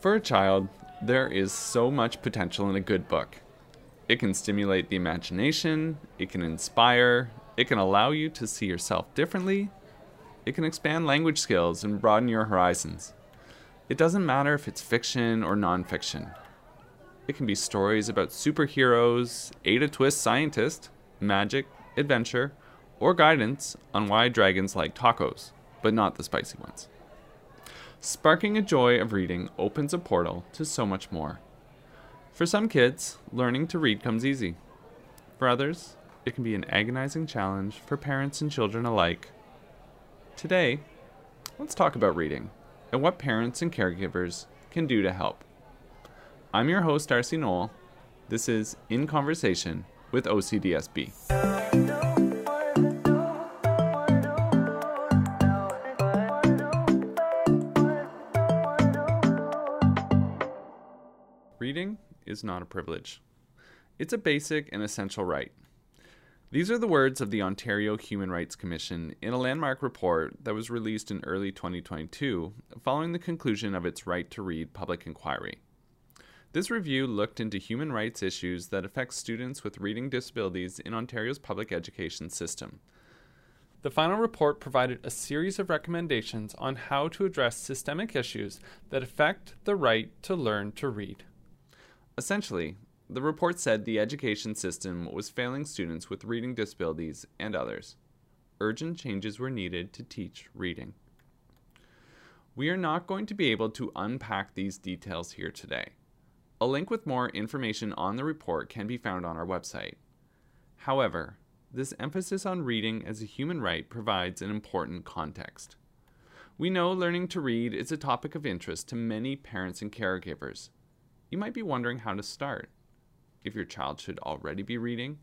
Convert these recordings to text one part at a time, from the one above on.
For a child, there is so much potential in a good book. It can stimulate the imagination, it can inspire, it can allow you to see yourself differently, it can expand language skills and broaden your horizons. It doesn't matter if it's fiction or nonfiction. It can be stories about superheroes, Ada Twist scientist, magic, adventure, or guidance on why dragons like tacos, but not the spicy ones. Sparking a joy of reading opens a portal to so much more. For some kids, learning to read comes easy. For others, it can be an agonizing challenge for parents and children alike. Today, let's talk about reading and what parents and caregivers can do to help. I'm your host, Darcy Knoll. This is In Conversation with OCDSB. Reading is not a privilege. It's a basic and essential right. These are the words of the Ontario Human Rights Commission in a landmark report that was released in early 2022 following the conclusion of its Right to Read public inquiry. This review looked into human rights issues that affect students with reading disabilities in Ontario's public education system. The final report provided a series of recommendations on how to address systemic issues that affect the right to learn to read. Essentially, the report said the education system was failing students with reading disabilities and others. Urgent changes were needed to teach reading. We are not going to be able to unpack these details here today. A link with more information on the report can be found on our website. However, this emphasis on reading as a human right provides an important context. We know learning to read is a topic of interest to many parents and caregivers. You might be wondering how to start, if your child should already be reading,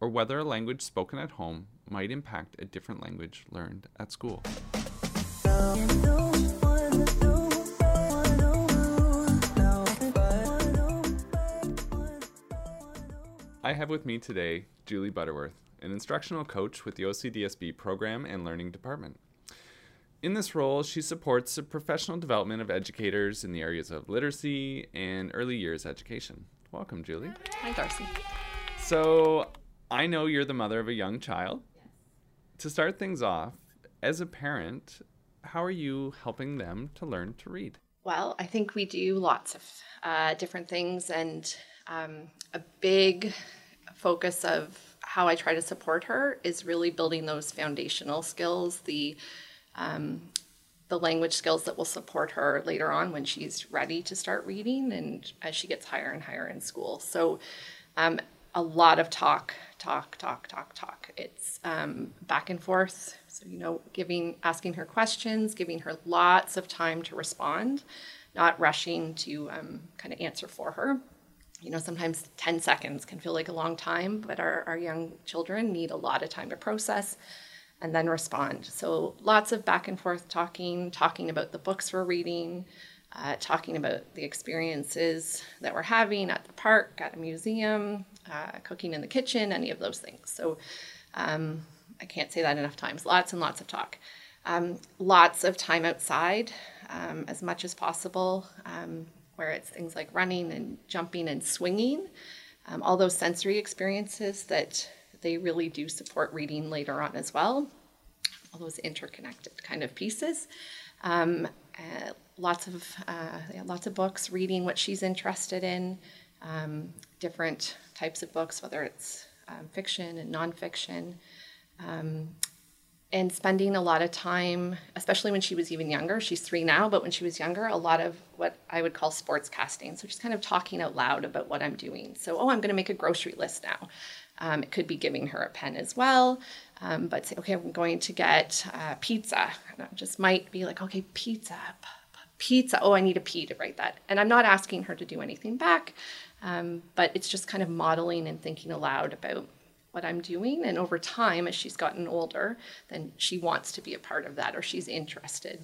or whether a language spoken at home might impact a different language learned at school. I have with me today Julie Butterworth, an instructional coach with the OCDSB program and learning department. In this role, she supports the professional development of educators in the areas of literacy and early years education. Welcome, Julie. Hi, Darcy. So, I know you're the mother of a young child. Yes. To start things off, as a parent, how are you helping them to learn to read? Well, I think we do lots of uh, different things, and um, a big focus of how I try to support her is really building those foundational skills, the um, the language skills that will support her later on when she's ready to start reading and as she gets higher and higher in school. So, um, a lot of talk, talk, talk, talk, talk. It's um, back and forth. So, you know, giving, asking her questions, giving her lots of time to respond, not rushing to um, kind of answer for her. You know, sometimes 10 seconds can feel like a long time, but our, our young children need a lot of time to process and then respond. So lots of back and forth talking, talking about the books we're reading, uh, talking about the experiences that we're having at the park, at a museum, uh, cooking in the kitchen, any of those things. So um, I can't say that enough times. Lots and lots of talk. Um, lots of time outside um, as much as possible, um, where it's things like running and jumping and swinging. Um, all those sensory experiences that they really do support reading later on as well. All those interconnected kind of pieces. Um, uh, lots of uh, lots of books, reading what she's interested in, um, different types of books, whether it's um, fiction and nonfiction, um, and spending a lot of time, especially when she was even younger. She's three now, but when she was younger, a lot of what I would call sports casting. So just kind of talking out loud about what I'm doing. So, oh, I'm going to make a grocery list now. Um, it could be giving her a pen as well, um, but say, okay, I'm going to get uh, pizza. And I just might be like, okay, pizza, pizza. Oh, I need a P to write that. And I'm not asking her to do anything back, um, but it's just kind of modeling and thinking aloud about what I'm doing. And over time, as she's gotten older, then she wants to be a part of that or she's interested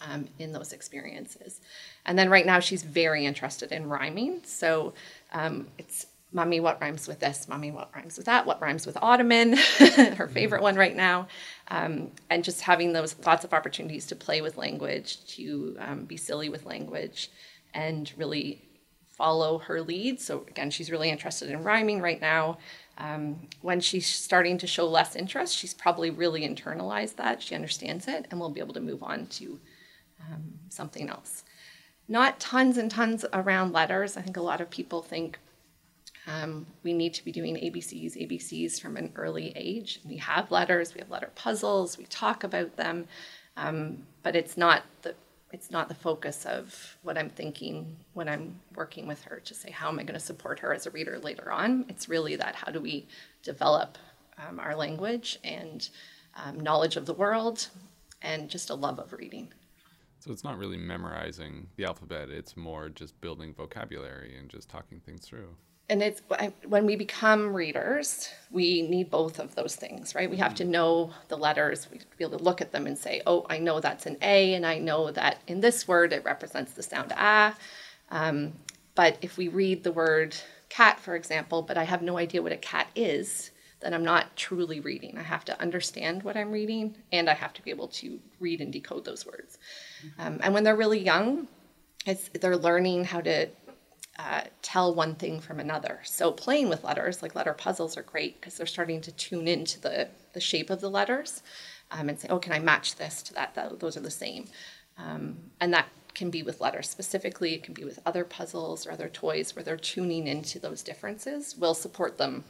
um, in those experiences. And then right now, she's very interested in rhyming. So um, it's Mommy, what rhymes with this? Mommy, what rhymes with that? What rhymes with Ottoman? Her favorite one right now. Um, and just having those lots of opportunities to play with language, to um, be silly with language, and really follow her lead. So again, she's really interested in rhyming right now. Um, when she's starting to show less interest, she's probably really internalized that. She understands it, and we'll be able to move on to um, something else. Not tons and tons around letters. I think a lot of people think um, we need to be doing ABCs, ABCs from an early age. We have letters, we have letter puzzles, we talk about them, um, but it's not the it's not the focus of what I'm thinking when I'm working with her to say how am I going to support her as a reader later on. It's really that how do we develop um, our language and um, knowledge of the world and just a love of reading. So it's not really memorizing the alphabet, it's more just building vocabulary and just talking things through and it's when we become readers, we need both of those things, right? We have to know the letters, we be able to look at them and say, oh, I know that's an A, and I know that in this word it represents the sound ah. Um, but if we read the word cat, for example, but I have no idea what a cat is, then I'm not truly reading. I have to understand what I'm reading, and I have to be able to read and decode those words. Um, and when they're really young, it's, they're learning how to uh, tell one thing from another. So playing with letters, like letter puzzles, are great because they're starting to tune into the, the shape of the letters um, and say, oh, can I match this to that? that those are the same. Um, and that can be with letters specifically. It can be with other puzzles or other toys where they're tuning into those differences. We'll support them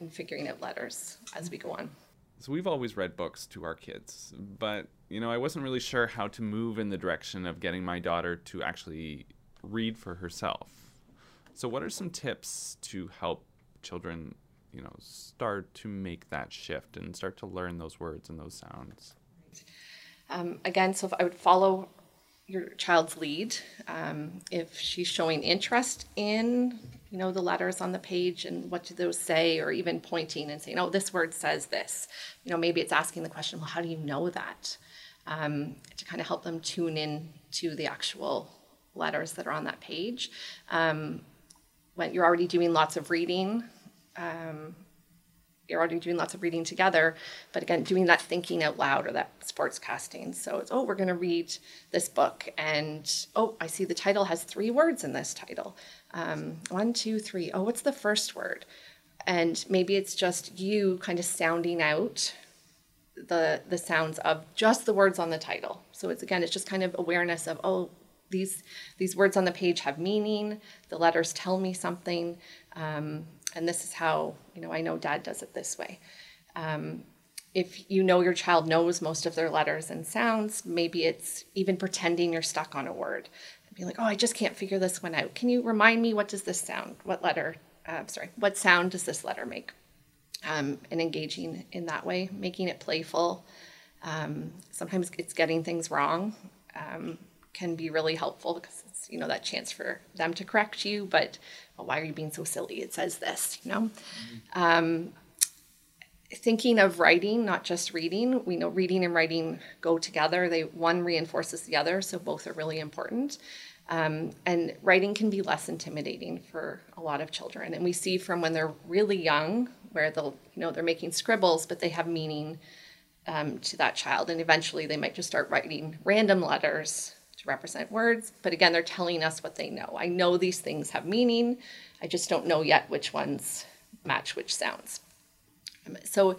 in figuring out letters as we go on. So we've always read books to our kids, but you know, I wasn't really sure how to move in the direction of getting my daughter to actually read for herself. So, what are some tips to help children, you know, start to make that shift and start to learn those words and those sounds? Um, again, so if I would follow your child's lead, um, if she's showing interest in, you know, the letters on the page and what do those say, or even pointing and saying, "Oh, this word says this," you know, maybe it's asking the question, "Well, how do you know that?" Um, to kind of help them tune in to the actual letters that are on that page. Um, when you're already doing lots of reading, um, you're already doing lots of reading together, but again, doing that thinking out loud or that sports casting. So it's, oh, we're going to read this book, and oh, I see the title has three words in this title. Um, one, two, three. Oh, what's the first word? And maybe it's just you kind of sounding out the the sounds of just the words on the title. So it's again, it's just kind of awareness of oh, these these words on the page have meaning. The letters tell me something, um, and this is how you know I know Dad does it this way. Um, if you know your child knows most of their letters and sounds, maybe it's even pretending you're stuck on a word be like, "Oh, I just can't figure this one out. Can you remind me what does this sound? What letter? Uh, sorry, what sound does this letter make?" Um, and engaging in that way, making it playful. Um, sometimes it's getting things wrong. Um, can be really helpful because it's you know that chance for them to correct you but well, why are you being so silly? It says this you know? Mm-hmm. um, thinking of writing not just reading. We know reading and writing go together. They one reinforces the other so both are really important. Um, and writing can be less intimidating for a lot of children. And we see from when they're really young where they'll you know they're making scribbles but they have meaning um, to that child. And eventually they might just start writing random letters to represent words, but again, they're telling us what they know. I know these things have meaning, I just don't know yet which ones match which sounds. Um, so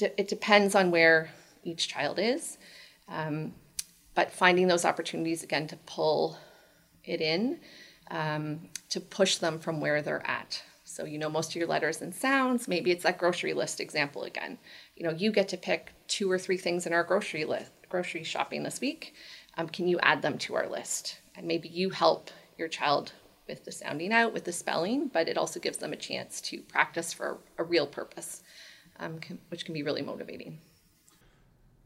it depends on where each child is, um, but finding those opportunities again to pull it in, um, to push them from where they're at. So you know most of your letters and sounds. Maybe it's that grocery list example again. You know, you get to pick two or three things in our grocery list, grocery shopping this week um, can you add them to our list? And maybe you help your child with the sounding out, with the spelling, but it also gives them a chance to practice for a real purpose, um, can, which can be really motivating.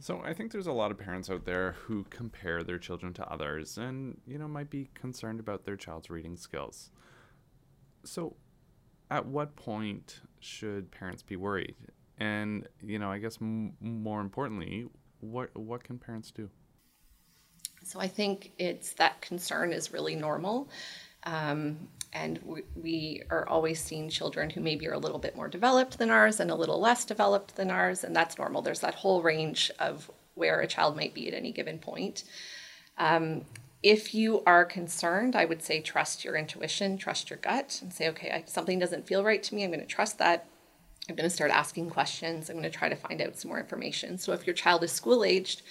So I think there's a lot of parents out there who compare their children to others and, you know, might be concerned about their child's reading skills. So at what point should parents be worried? And, you know, I guess m- more importantly, what what can parents do? So I think it's that concern is really normal. Um, and we, are always seeing children who maybe are a little bit more developed than ours and a little less developed than ours, and that's normal. There's that whole range of where a child might be at any given point. Um, if you are concerned, I would say trust your intuition, trust your gut, and say, okay, I, something doesn't feel right to me. I'm going to trust that. I'm going to start asking questions. I'm going to try to find out some more information. So if your child is school aged,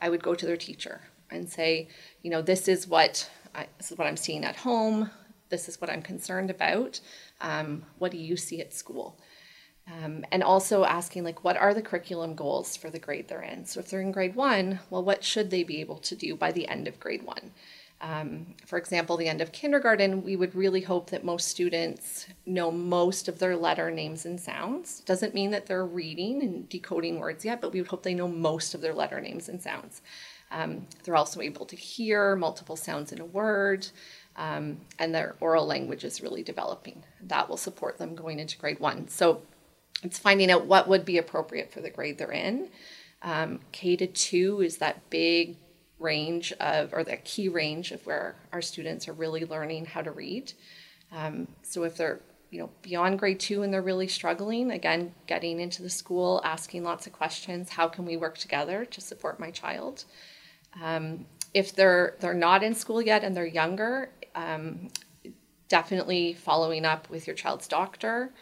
I would go to their teacher and say, you know, this is what I, this is what I'm seeing at home. This is what I'm concerned about. Um, what do you see at school? Um, and also asking like what are the curriculum goals for the grade they're in so if they're in grade one well what should they be able to do by the end of grade one um, for example the end of kindergarten we would really hope that most students know most of their letter names and sounds doesn't mean that they're reading and decoding words yet but we would hope they know most of their letter names and sounds um, they're also able to hear multiple sounds in a word um, and their oral language is really developing that will support them going into grade one so it's finding out what would be appropriate for the grade they're in. Um, K to two is that big range of, or the key range of where our students are really learning how to read. Um, so if they're, you know, beyond grade two and they're really struggling, again, getting into the school, asking lots of questions, how can we work together to support my child? Um, if they're they're not in school yet and they're younger, um, definitely following up with your child's doctor.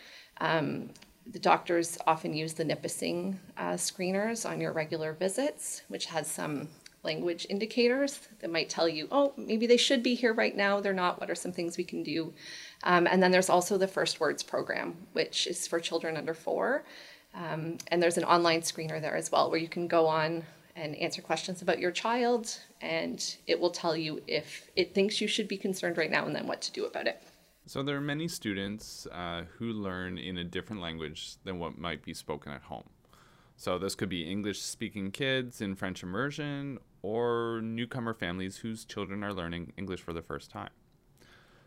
Um, the doctors often use the Nipissing uh, screeners on your regular visits, which has some language indicators that might tell you, oh, maybe they should be here right now. They're not. What are some things we can do? Um, and then there's also the First Words program, which is for children under four. Um, and there's an online screener there as well, where you can go on and answer questions about your child, and it will tell you if it thinks you should be concerned right now and then what to do about it. So there are many students uh, who learn in a different language than what might be spoken at home. So this could be English speaking kids in French immersion or newcomer families whose children are learning English for the first time.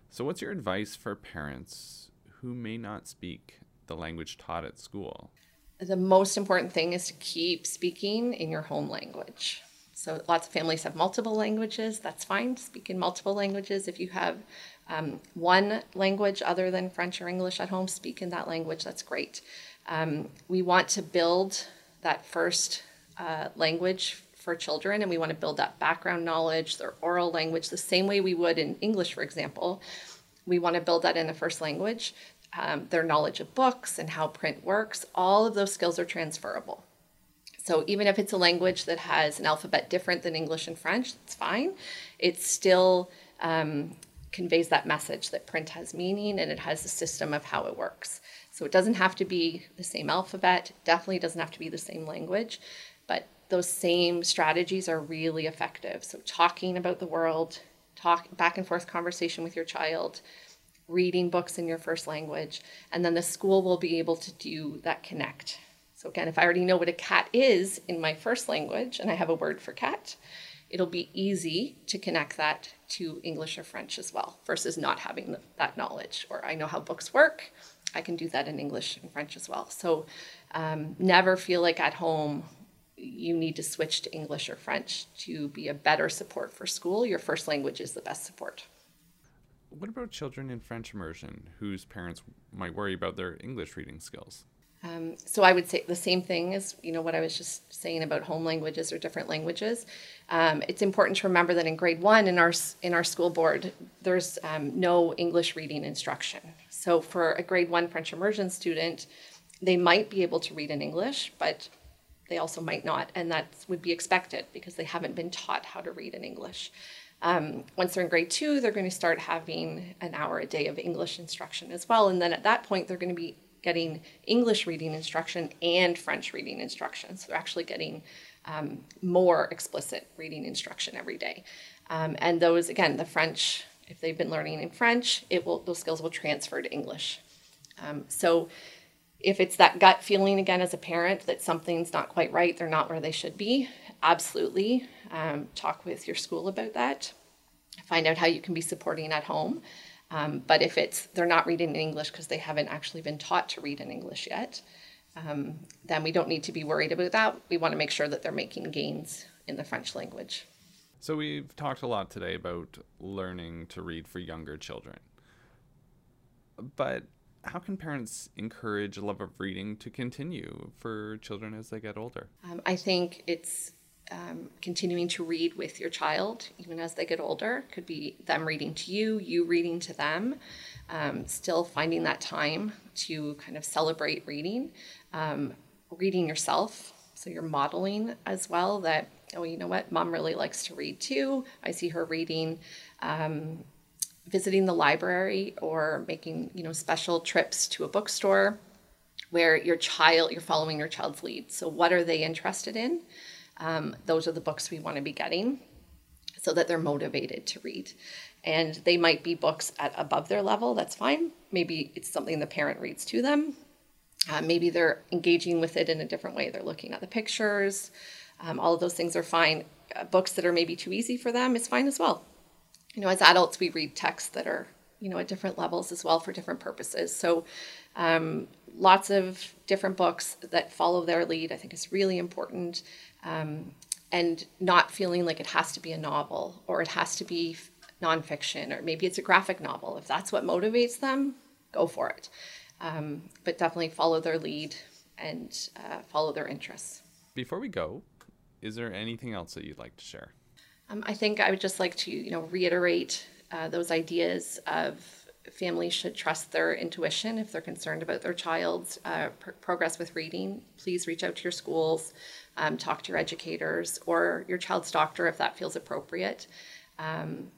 So what's your advice for parents who may not speak the language taught at school? The most important thing is to keep speaking in your home language. So lots of families have multiple languages. That's fine. Speak in multiple languages. If you have um, one language other than French or English at home, speak in that language. That's great. Um, we want to build that first uh, language for children, and we want to build that background knowledge, their oral language, the same way we would in English, for example. We want to build that in the first language. Um, their knowledge of books and how print works, all of those skills are transferable. So even if it's a language that has an alphabet different than English and French, that's fine. It still um, conveys that message that print has meaning and it has a system of how it works. So it doesn't have to be the same alphabet, definitely doesn't have to be the same language, but those same strategies are really effective. So talking about the world, talk back and forth conversation with your child, reading books in your first language, and then the school will be able to do that connect. So again, if I already know what a cat is in my first language and I have a word for cat, it'll be easy to connect that to English or French as well versus not having that knowledge. Or I know how books work, I can do that in English and French as well. So um, never feel like at home you need to switch to English or French to be a better support for school. Your first language is the best support. What about children in French immersion whose parents might worry about their English reading skills? Um, so I would say the same thing as you know what I was just saying about home languages or different languages. Um, it's important to remember that in grade one in our in our school board, there's um, no English reading instruction. So for a grade one French immersion student, they might be able to read in English, but they also might not, and that would be expected because they haven't been taught how to read in English. Um, once they're in grade two, they're going to start having an hour a day of English instruction as well, and then at that point, they're going to be getting English reading instruction and French reading instruction. So they're actually getting um, more explicit reading instruction every day. Um, and those, again, the French, if they've been learning in French, it will those skills will transfer to English. Um, so if it's that gut feeling again as a parent that something's not quite right, they're not where they should be, absolutely um, talk with your school about that. Find out how you can be supporting at home. Um, but if it's they're not reading in English because they haven't actually been taught to read in English yet, um, then we don't need to be worried about that. We want to make sure that they're making gains in the French language. So we've talked a lot today about learning to read for younger children. But how can parents encourage a love of reading to continue for children as they get older? Um, I think it's um, continuing to read with your child, even as they get older. Could be them reading to you, you reading to them. Um, still finding that time to kind of celebrate reading, um, reading yourself. So you're modeling as well that, oh, you know what, mom really likes to read too. I see her reading. Visiting the library or making you know special trips to a bookstore where your child you're following your child's lead so what are they interested in um, those are the books we want to be getting so that they're motivated to read. And they might be books at above their level, that's fine. Maybe it's something the parent reads to them. Uh, maybe they're engaging with it in a different way. They're looking at the pictures. Um, all of those things are fine. Uh, books that are maybe too easy for them is fine as well. You know, as adults, we read texts that are, you know, at different levels as well for different purposes. So, um, lots of different books that follow their lead, I think, is really important um, and not feeling like it has to be a novel or it has to be nonfiction or maybe it's a graphic novel. If that's what motivates them, go for it. Um, but definitely follow their lead and uh, follow their interests. Before we go, is there anything else that you'd like to share? Um, I think I would just like to, you know, reiterate uh, those ideas of families should trust their intuition if they're concerned about their child's uh, pr- progress with reading. Please reach out to your schools um, talk to your educators or your child's doctor if that feels appropriate. Um,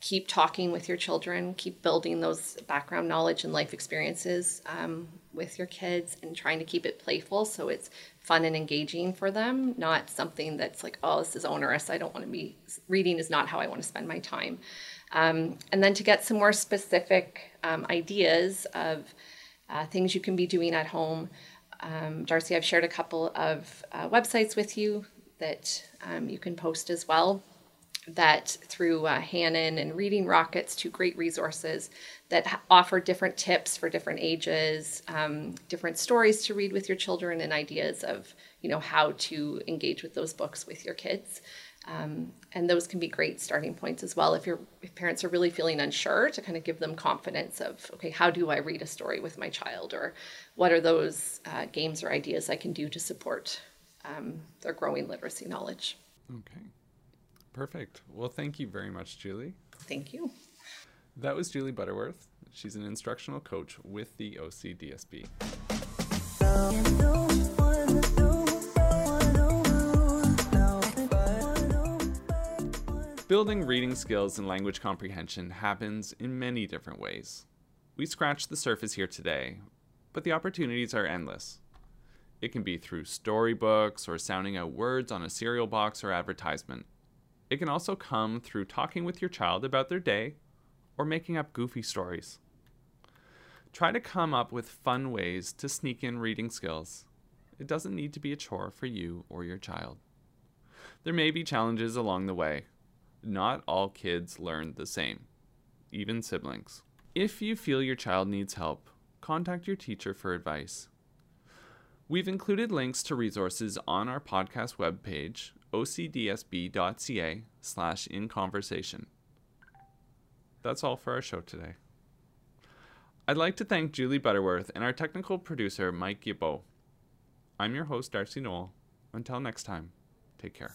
keep talking with your children, keep building those background knowledge and life experiences um, with your kids, and trying to keep it playful so it's fun and engaging for them, not something that's like, oh, this is onerous. I don't want to be reading, is not how I want to spend my time. Um, and then to get some more specific um, ideas of uh, things you can be doing at home. Um, Darcy, I've shared a couple of uh, websites with you that um, you can post as well. That through uh, Hanen and Reading Rockets, two great resources that offer different tips for different ages, um, different stories to read with your children, and ideas of you know how to engage with those books with your kids. Um, and those can be great starting points as well if your if parents are really feeling unsure to kind of give them confidence of okay how do i read a story with my child? Or what are those uh, games or ideas i can do to support um, their growing literacy knowledge? Okay perfect well thank you very much julie thank you that was julie butterworth she's an instructional coach with the ocdsb Building reading skills and language comprehension happens in many different ways. We scratched the surface here today, but the opportunities are endless. It can be through storybooks or sounding out words on a cereal box or advertisement. It can also come through talking with your child about their day or making up goofy stories. Try to come up with fun ways to sneak in reading skills. It doesn't need to be a chore for you or your child. There may be challenges along the way, not all kids learn the same, even siblings. If you feel your child needs help, contact your teacher for advice. We've included links to resources on our podcast webpage, ocdsb.ca slash in conversation. That's all for our show today. I'd like to thank Julie Butterworth and our technical producer, Mike Gibbo. I'm your host, Darcy Knoll. Until next time, take care.